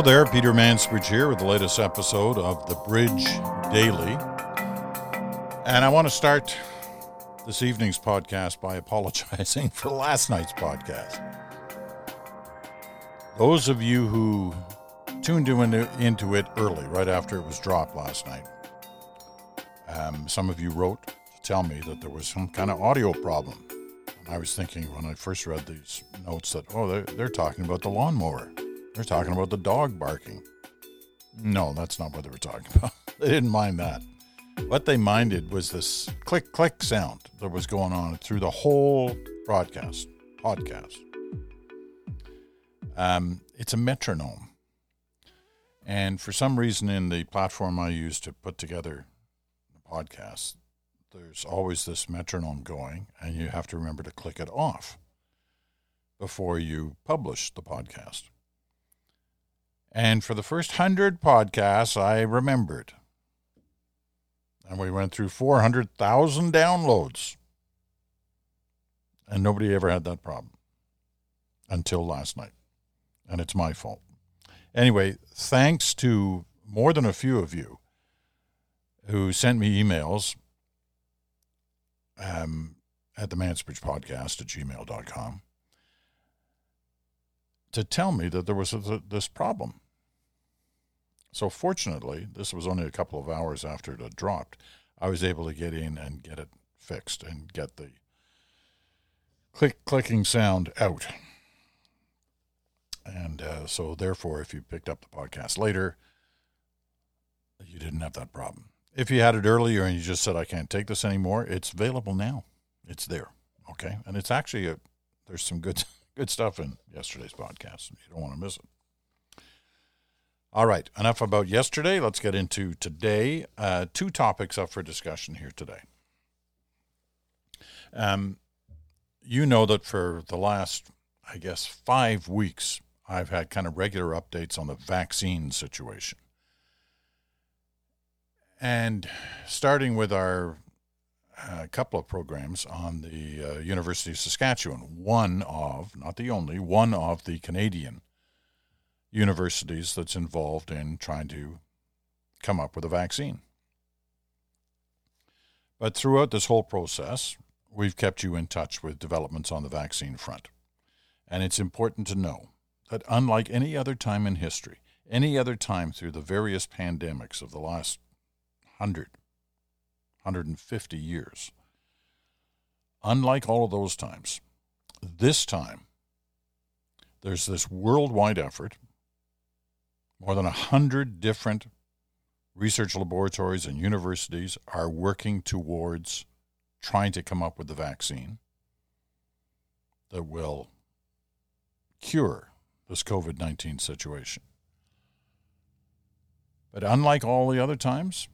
Hello there, Peter Mansbridge here with the latest episode of The Bridge Daily. And I want to start this evening's podcast by apologizing for last night's podcast. Those of you who tuned into it early, right after it was dropped last night, um, some of you wrote to tell me that there was some kind of audio problem. And I was thinking when I first read these notes that, oh, they're, they're talking about the lawnmower. They're talking about the dog barking. No, that's not what they were talking about. they didn't mind that. What they minded was this click click sound that was going on through the whole broadcast, podcast. Um, it's a metronome. And for some reason, in the platform I use to put together the podcast, there's always this metronome going, and you have to remember to click it off before you publish the podcast. And for the first hundred podcasts, I remembered. And we went through 400,000 downloads. And nobody ever had that problem until last night. And it's my fault. Anyway, thanks to more than a few of you who sent me emails um, at the Mansbridge podcast at gmail.com to tell me that there was a, this problem. So fortunately, this was only a couple of hours after it had dropped. I was able to get in and get it fixed and get the click clicking sound out. And uh, so, therefore, if you picked up the podcast later, you didn't have that problem. If you had it earlier and you just said, I can't take this anymore, it's available now. It's there. Okay. And it's actually, a, there's some good, good stuff in yesterday's podcast. You don't want to miss it. All right, enough about yesterday. Let's get into today. Uh, two topics up for discussion here today. Um, you know that for the last, I guess, five weeks, I've had kind of regular updates on the vaccine situation. And starting with our uh, couple of programs on the uh, University of Saskatchewan, one of, not the only, one of the Canadian universities that's involved in trying to come up with a vaccine. But throughout this whole process, we've kept you in touch with developments on the vaccine front. And it's important to know that unlike any other time in history, any other time through the various pandemics of the last 100, 150 years, unlike all of those times, this time there's this worldwide effort more than 100 different research laboratories and universities are working towards trying to come up with the vaccine that will cure this COVID 19 situation. But unlike all the other times,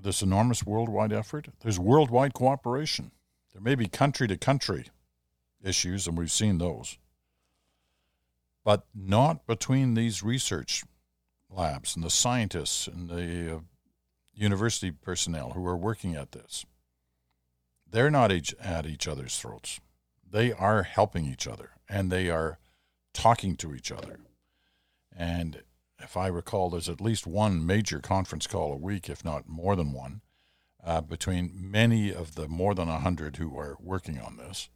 this enormous worldwide effort, there's worldwide cooperation. There may be country to country issues, and we've seen those, but not between these research labs and the scientists and the uh, university personnel who are working at this. They're not each, at each other's throats. They are helping each other and they are talking to each other. And if I recall, there's at least one major conference call a week, if not more than one, uh, between many of the more than 100 who are working on this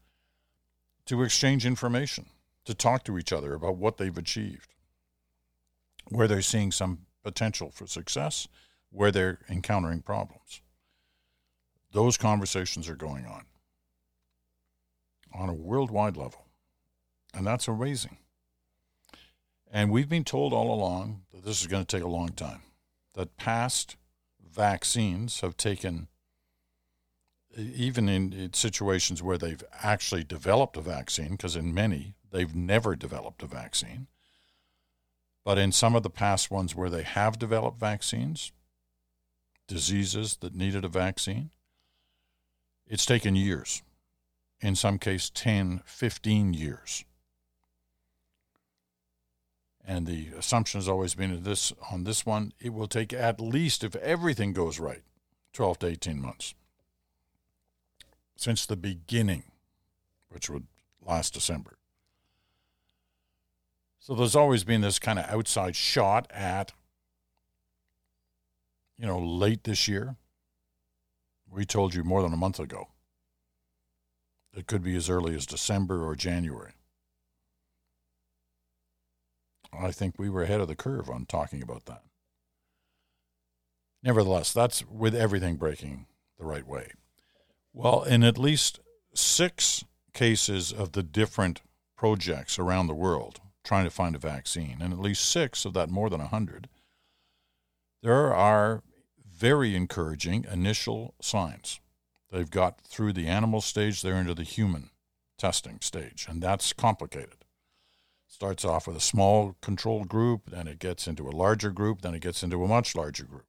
to exchange information, to talk to each other about what they've achieved where they're seeing some potential for success, where they're encountering problems. Those conversations are going on on a worldwide level. And that's amazing. And we've been told all along that this is going to take a long time, that past vaccines have taken, even in, situations where they've actually developed a vaccine, because in many, they've never developed a vaccine but in some of the past ones where they have developed vaccines, diseases that needed a vaccine, it's taken years. In some case, 10, 15 years. And the assumption has always been this on this one, it will take at least, if everything goes right, 12 to 18 months. Since the beginning, which would last December. So there's always been this kind of outside shot at, you know, late this year. We told you more than a month ago. It could be as early as December or January. I think we were ahead of the curve on talking about that. Nevertheless, that's with everything breaking the right way. Well, in at least six cases of the different projects around the world trying to find a vaccine, and at least six of that more than 100, there are very encouraging initial signs. They've got through the animal stage, they're into the human testing stage, and that's complicated. Starts off with a small controlled group, then it gets into a larger group, then it gets into a much larger group.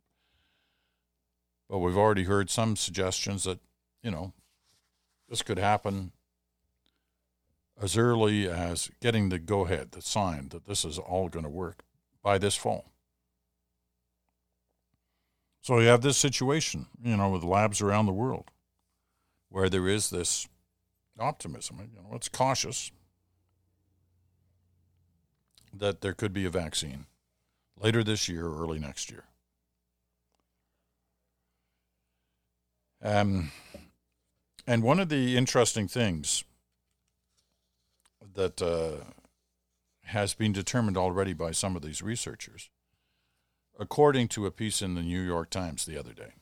But we've already heard some suggestions that, you know, this could happen as early as getting the go ahead, the sign that this is all going to work by this fall. So you have this situation, you know, with labs around the world where there is this optimism. You know, it's cautious that there could be a vaccine later this year or early next year. Um, and one of the interesting things that uh, has been determined already by some of these researchers, according to a piece in the New York Times the other day,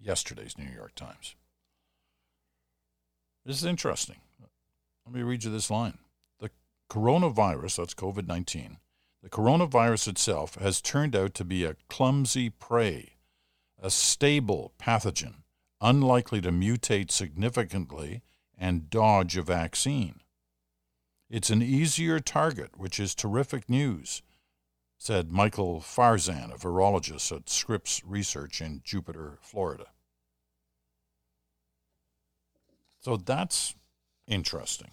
yesterday's New York Times. This is interesting. Let me read you this line. Coronavirus, that's COVID 19, the coronavirus itself has turned out to be a clumsy prey, a stable pathogen unlikely to mutate significantly and dodge a vaccine. It's an easier target, which is terrific news, said Michael Farzan, a virologist at Scripps Research in Jupiter, Florida. So that's interesting,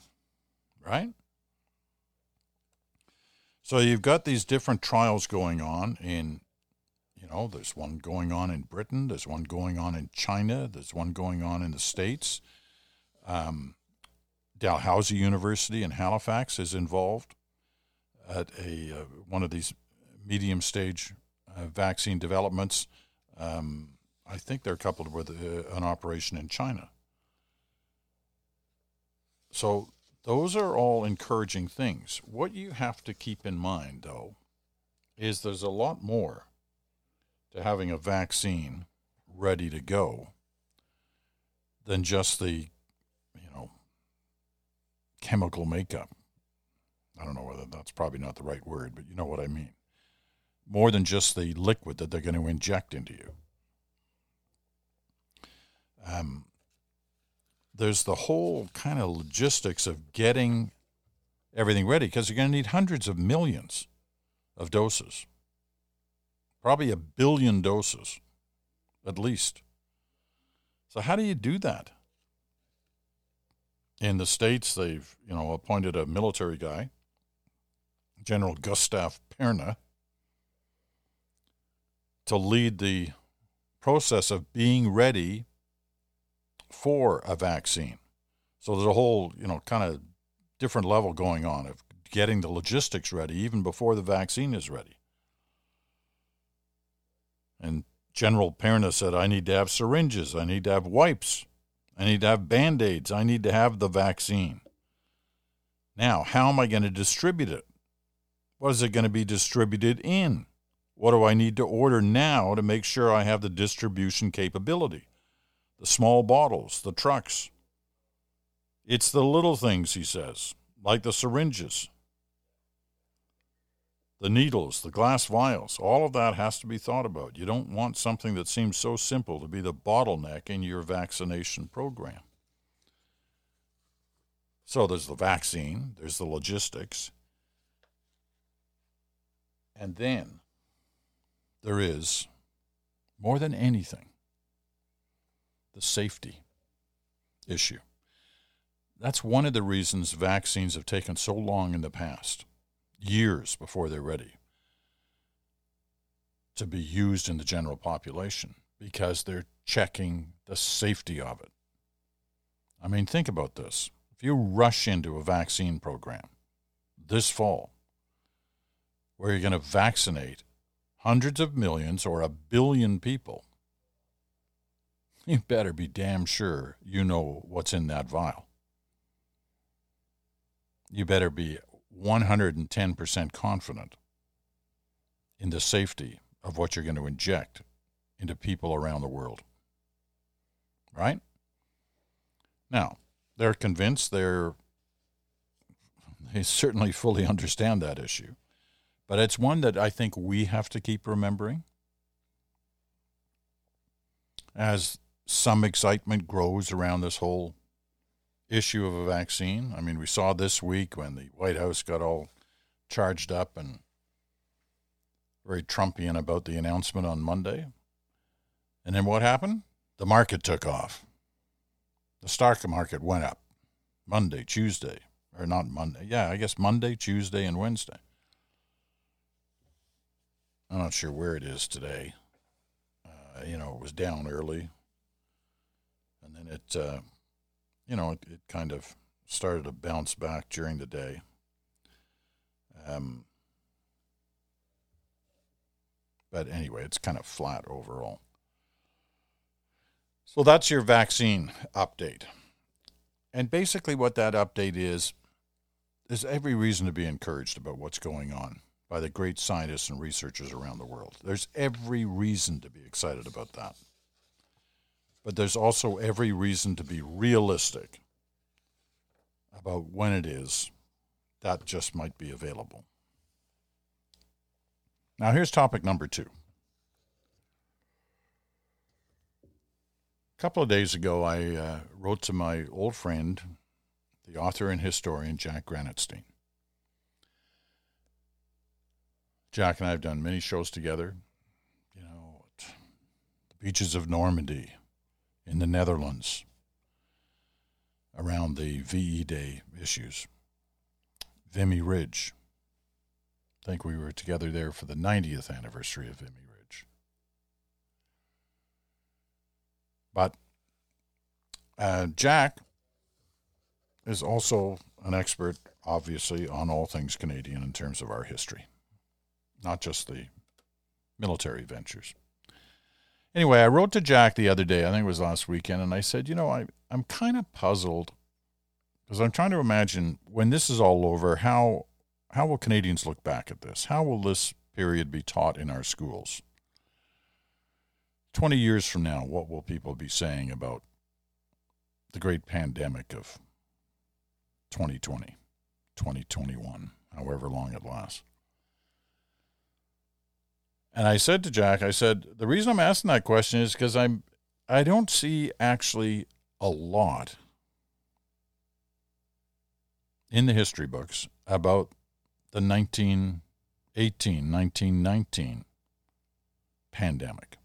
right? So you've got these different trials going on in you know, there's one going on in Britain, there's one going on in China, there's one going on in the States. Um, Dalhousie University in Halifax is involved at a uh, one of these medium stage uh, vaccine developments. Um, I think they're coupled with uh, an operation in China. So those are all encouraging things. What you have to keep in mind, though, is there's a lot more to having a vaccine ready to go than just the, you know, chemical makeup. I don't know whether that's probably not the right word, but you know what I mean. More than just the liquid that they're going to inject into you. Um, there's the whole kind of logistics of getting everything ready because you're going to need hundreds of millions of doses probably a billion doses at least. So how do you do that? In the states, they've you know appointed a military guy, General Gustav Perna, to lead the process of being ready for a vaccine. So there's a whole you know kind of different level going on of getting the logistics ready even before the vaccine is ready. And General Perna said, I need to have syringes. I need to have wipes. I need to have band aids. I need to have the vaccine. Now, how am I going to distribute it? What is it going to be distributed in? What do I need to order now to make sure I have the distribution capability? The small bottles, the trucks. It's the little things, he says, like the syringes, the needles, the glass vials, all of that has to be thought about. You don't want something that seems so simple to be the bottleneck in your vaccination program. So there's the vaccine, there's the logistics, and then there is, more than anything, the safety issue. That's one of the reasons vaccines have taken so long in the past years before they're ready to be used in the general population because they're checking the safety of it. I mean, think about this. If you rush into a vaccine program this fall, where you're going to vaccinate hundreds of millions or a billion people, you better be damn sure you know what's in that vial. You better be 110% confident in the safety of what you're going to inject into people around the world. Right? Now, they're convinced they're they certainly fully understand that issue. But it's one that I think we have to keep remembering as some excitement grows around this whole issue of a vaccine. I mean, we saw this week when the White House got all charged up and very Trumpian about the announcement on Monday. And then what happened? The market took off. The stock market went up Monday, Tuesday, or not Monday. Yeah, I guess Monday, Tuesday, and Wednesday. I'm not sure where it is today. Uh, you know, it was down early, and it, uh, you know, it, it, kind of started to bounce back during the day. Um, but anyway, it's kind of flat overall. So that's your vaccine update. And basically, what that update is, there's every reason to be encouraged about what's going on by the great scientists and researchers around the world. There's every reason to be excited about that. But there's also every reason to be realistic about when it is that just might be available. Now, here's topic number two. A couple of days ago, I uh, wrote to my old friend, the author and historian Jack Granatstein. Jack and I have done many shows together. You know, the beaches of Normandy, in the Netherlands, around the VE Day issues, Vimy Ridge. I think we were together there for the 90th anniversary of Vimy Ridge. But uh, Jack is also an expert, obviously, on all things Canadian in terms of our history, not just the military ventures. Anyway, I wrote to Jack the other day, I think it was last weekend, and I said, you know, I, I'm kind of puzzled because I'm trying to imagine when this is all over, how, how will Canadians look back at this? How will this period be taught in our schools? 20 years from now, what will people be saying about the great pandemic of 2020, 2021, however long it lasts? And I said to Jack, I said, the reason I'm asking that question is because I'm I don't see actually a lot in the history books about the 1918, 1919 pandemic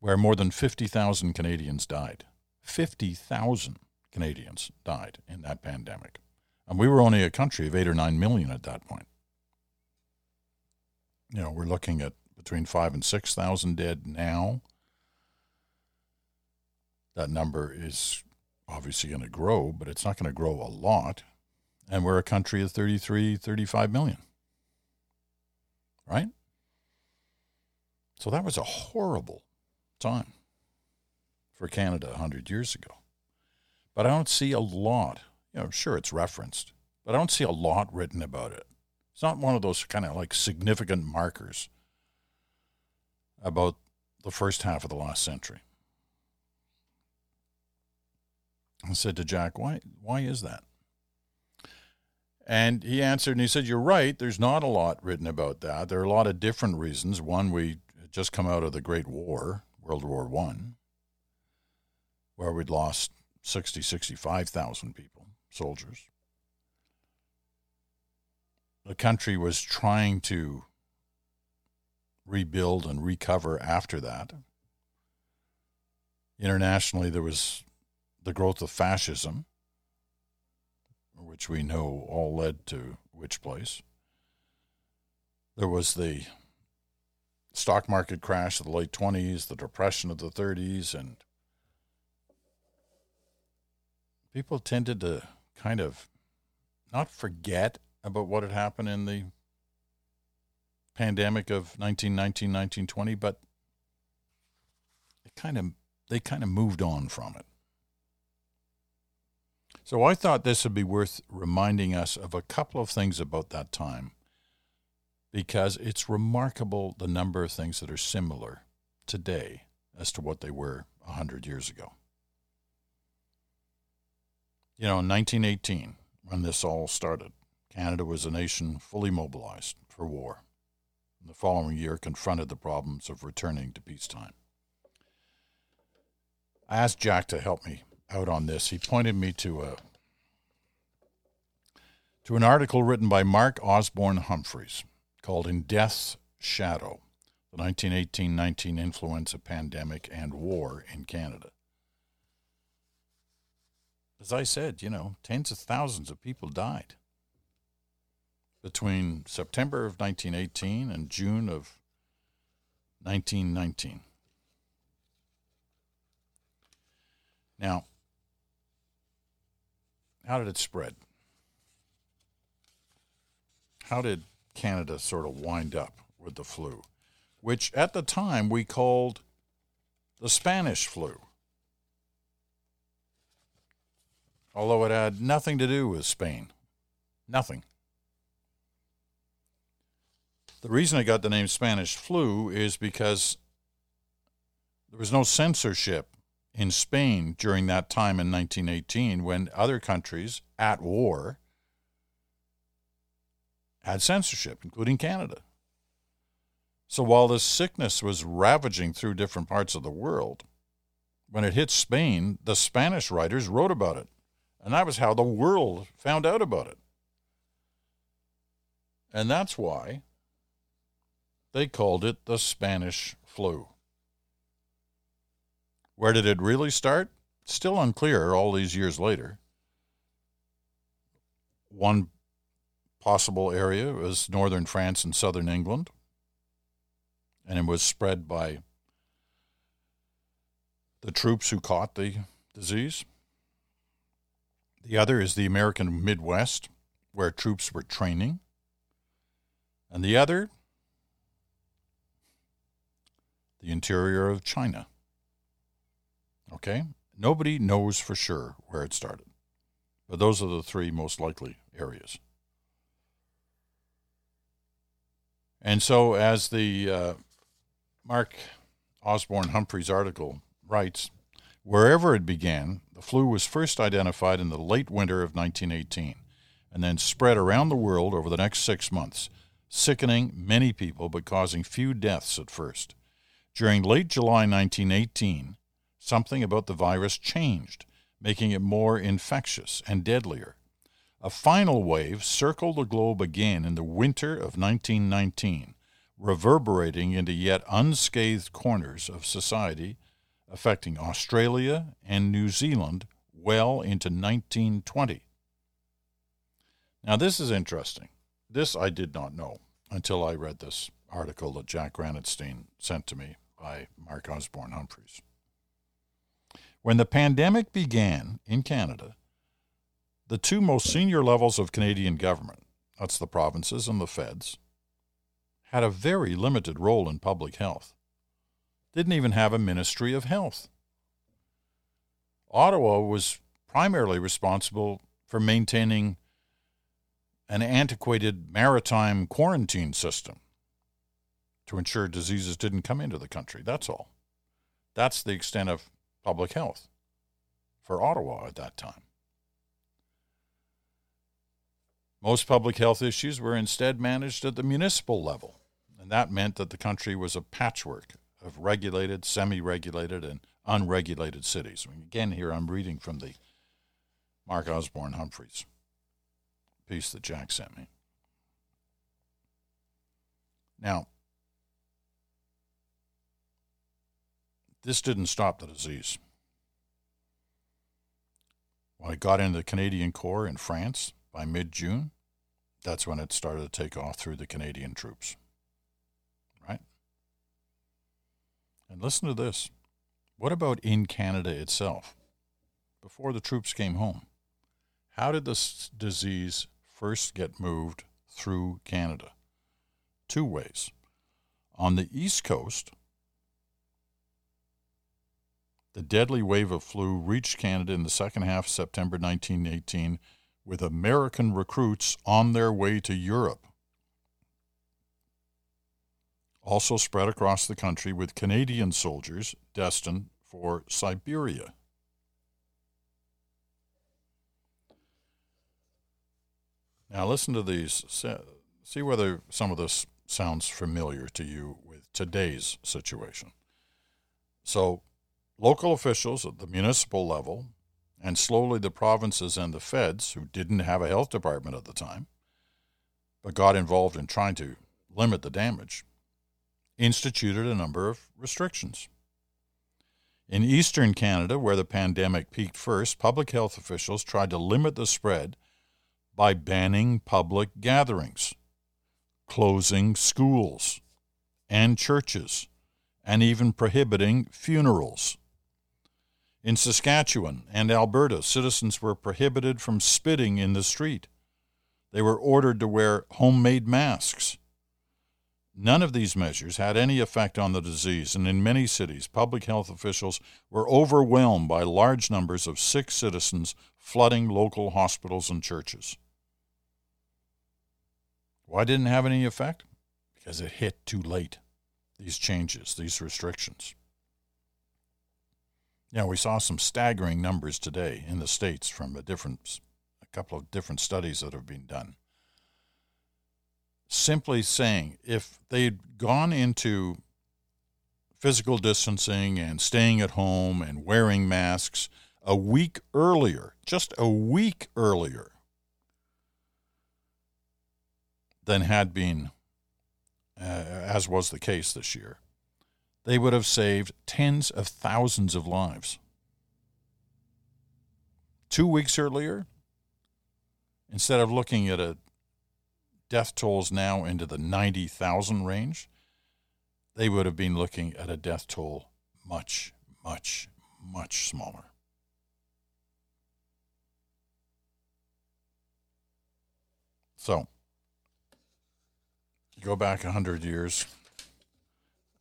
where more than 50,000 Canadians died. 50,000 Canadians died in that pandemic. And we were only a country of 8 or 9 million at that point. You know, we're looking at between 5 and 6,000 dead now. That number is obviously going to grow, but it's not going to grow a lot. And we're a country of 33, 35 million. Right? So that was a horrible time for Canada 100 years ago. But I don't see a lot. You know, sure, it's referenced, but I don't see a lot written about it. It's not one of those kind of like significant markers about the first half of the last century. I said to Jack, why, why is that? And he answered and he said, You're right. There's not a lot written about that. There are a lot of different reasons. One, we just come out of the Great War, World War One, where we'd lost 60, 65,000 people, soldiers. The country was trying to rebuild and recover after that. Internationally, there was the growth of fascism, which we know all led to which place. There was the stock market crash of the late 20s, the depression of the 30s, and people tended to kind of not forget about what had happened in the pandemic of 1919, 1920, but it kind of they kind of moved on from it. So I thought this would be worth reminding us of a couple of things about that time because it's remarkable the number of things that are similar today as to what they were 100 years ago. You know, in 1918, when this all started, Canada was a nation fully mobilized for war. And the following year confronted the problems of returning to peacetime. I asked Jack to help me out on this. He pointed me to a to an article written by Mark Osborne Humphries called In Death's Shadow The 1918 19 Influenza Pandemic and War in Canada. As I said, you know, tens of thousands of people died between September of 1918 and June of 1919. Now, how did it spread? How did Canada sort of wind up with the flu, which at the time we called the Spanish flu? Although it had nothing to do with Spain. Nothing. The reason I got the name Spanish flu is because there was no censorship in Spain during that time in 1918 when other countries at war had censorship, including Canada. So while this sickness was ravaging through different parts of the world, when it hit Spain, the Spanish writers wrote about it. And that was how the world found out about it. And that's why they called it the Spanish flu. Where did it really start? Still unclear all these years later. One possible area was northern France and southern England, and it was spread by the troops who caught the disease. The other is the American Midwest, where troops were training. And the other, the interior of China, Okay? Nobody knows for sure where it started. But those are the three most likely areas. And so, as the uh, Mark Osborne Humphries article writes, wherever it began, the flu was first identified in the late winter of 1918 and then spread around the world over the next six months, sickening many people but causing few deaths at first. During late July 1918, something about the virus changed, making it more infectious and deadlier. A final wave circled the globe again in the winter of 1919, reverberating into yet unscathed corners of society, affecting Australia and New Zealand well into 1920. Now, this is interesting. This I did not know until I read this article that Jack Granatstein sent to me by Mark Osborne Humphries. When the pandemic began in Canada, the two most senior levels of Canadian government, that's the provinces and the feds, had a very limited role in public health. Didn't even have a Ministry of Health. Ottawa was primarily responsible for maintaining an antiquated maritime quarantine system to ensure diseases didn't come into the country. That's all. That's the extent of public health for Ottawa at that time. Most public health issues were instead managed at the municipal level, and that meant that the country was a patchwork of regulated, semi regulated, and unregulated cities. again, here I'm reading from the Mark Osborne Humphries piece that Jack sent me. Now, This didn't stop the disease. When it got into the Canadian Corps in France by mid June, that's when it started to take off through the Canadian troops. Right? And listen to this. What about in Canada itself? Before the troops came home, how did this disease first get moved through Canada? two ways. On the East Coast, the deadly wave of flu reached Canada in the second half of September 1918 with American recruits on their way to Europe. Also spread across the country with Canadian soldiers destined for Siberia. Now, listen to these. See whether some of this sounds familiar to you with today's situation. So, local officials at the municipal level, and slowly the provinces and the feds, who didn't have a health department at the time, but got involved in trying to limit the damage, instituted a number of restrictions. In eastern Canada, where the pandemic peaked first, public health officials tried to limit the spread by banning public gatherings, closing schools and churches, and even prohibiting funerals. In Saskatchewan and Alberta, citizens were prohibited from spitting in the street. They were ordered to wear homemade masks. None of these measures had any effect on the disease, and in many cities, public health officials were overwhelmed by large numbers of sick citizens flooding local hospitals and churches. Why didn't it have any effect? Because it hit too late, these changes, these restrictions. Yeah, we saw some staggering numbers today in the states from a different, a couple of different studies that have been done. Simply saying, if they'd gone into physical distancing and staying at home and wearing masks a week earlier, just a week earlier than had been, uh, as was the case this year, they would have saved tens of thousands of lives. Two weeks earlier, instead of looking at a death tolls now into the 90,000 range, they would have been looking at a death toll much, much, much smaller. So, go back 100 years,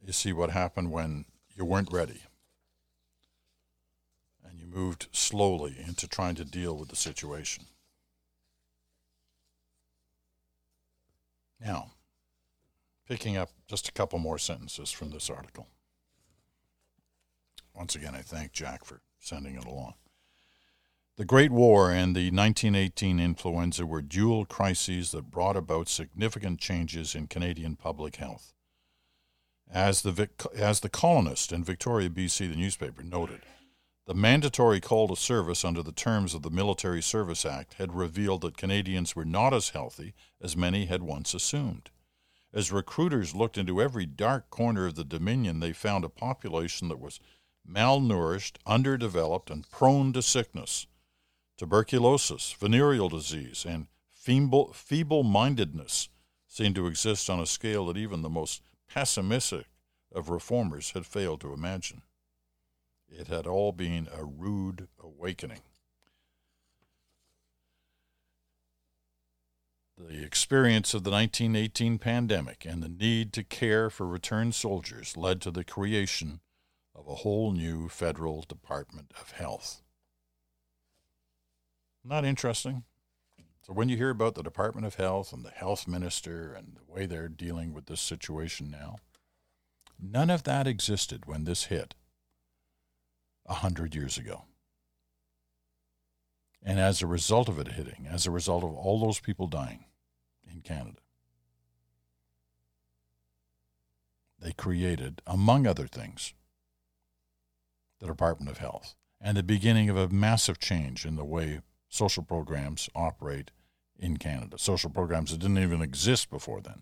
you see what happened when you weren't ready. And you moved slowly into trying to deal with the situation. Now, picking up just a couple more sentences from this article. Once again, I thank Jack for sending it along. The Great War and the 1918 influenza were dual crises that brought about significant changes in Canadian public health. As the, as the Colonist in Victoria, BC, the newspaper noted, the mandatory call to service under the terms of the Military Service Act had revealed that Canadians were not as healthy as many had once assumed. As recruiters looked into every dark corner of the Dominion, they found a population that was malnourished, underdeveloped, and prone to sickness. Tuberculosis, venereal disease, and feeble mindedness seemed to exist on a scale that even the most pessimistic of reformers had failed to imagine. It had all been a rude awakening. The experience of the 1918 pandemic and the need to care for returned soldiers led to the creation of a whole new federal Department of Health. Not interesting. So when you hear about the Department of Health and the health minister and the way they're dealing with this situation now, none of that existed when this hit a hundred years ago. And as a result of it hitting, as a result of all those people dying in Canada, they created, among other things, the Department of Health and the beginning of a massive change in the way social programs operate in Canada, social programs that didn't even exist before then.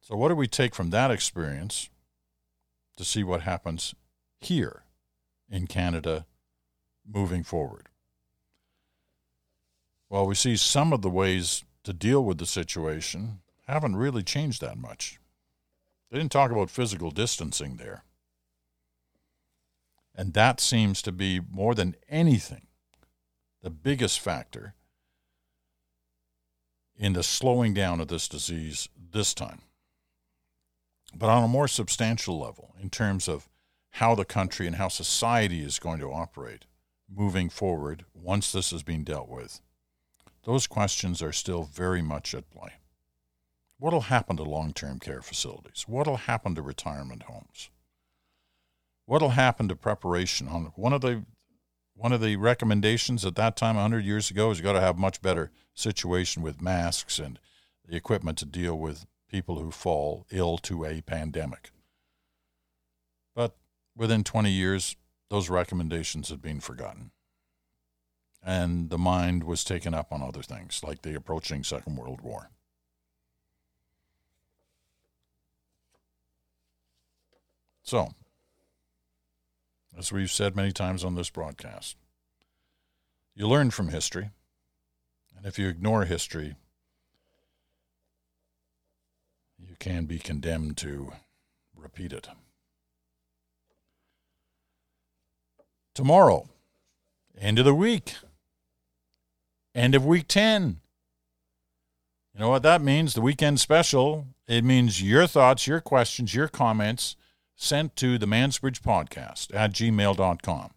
So, what do we take from that experience to see what happens here in Canada moving forward? Well, we see some of the ways to deal with the situation haven't really changed that much. They didn't talk about physical distancing there. And that seems to be more than anything the biggest factor in the slowing down of this disease this time. But on a more substantial level, in terms of how the country and how society is going to operate moving forward once this has been dealt with, those questions are still very much at play. What will happen to long term care facilities? What will happen to retirement homes? What will happen to preparation? On one of the one of the recommendations at that time, 100 years ago, is you got to have much better situation with masks and the equipment to deal with people who fall ill to a pandemic. But within 20 years, those recommendations had been forgotten. And the mind was taken up on other things, like the approaching Second World War. So, as we've said many times on this broadcast, you learn from history. And if you ignore history, you can be condemned to repeat it. Tomorrow, end of the week, end of week 10. You know what that means? The weekend special. It means your thoughts, your questions, your comments sent to the Mansbridge Podcast at gmail.com.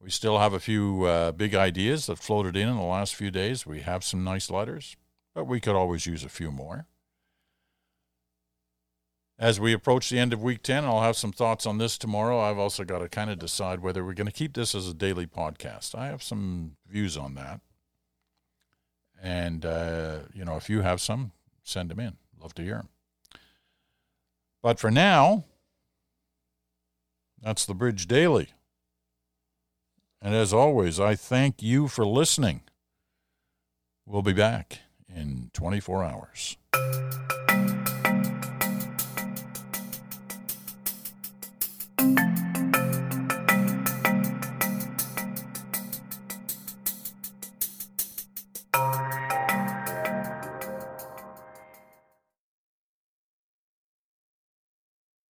We still have a few uh, big ideas that floated in in the last few days. We have some nice letters, but we could always use a few more. As we approach the end of week 10, I'll have some thoughts on this tomorrow. I've also got to kind of decide whether we're going to keep this as a daily podcast. I have some views on that. And, uh, you know, if you have some, send them in. Love to hear them. But for now, that's the Bridge Daily. And as always, I thank you for listening. We'll be back in 24 hours.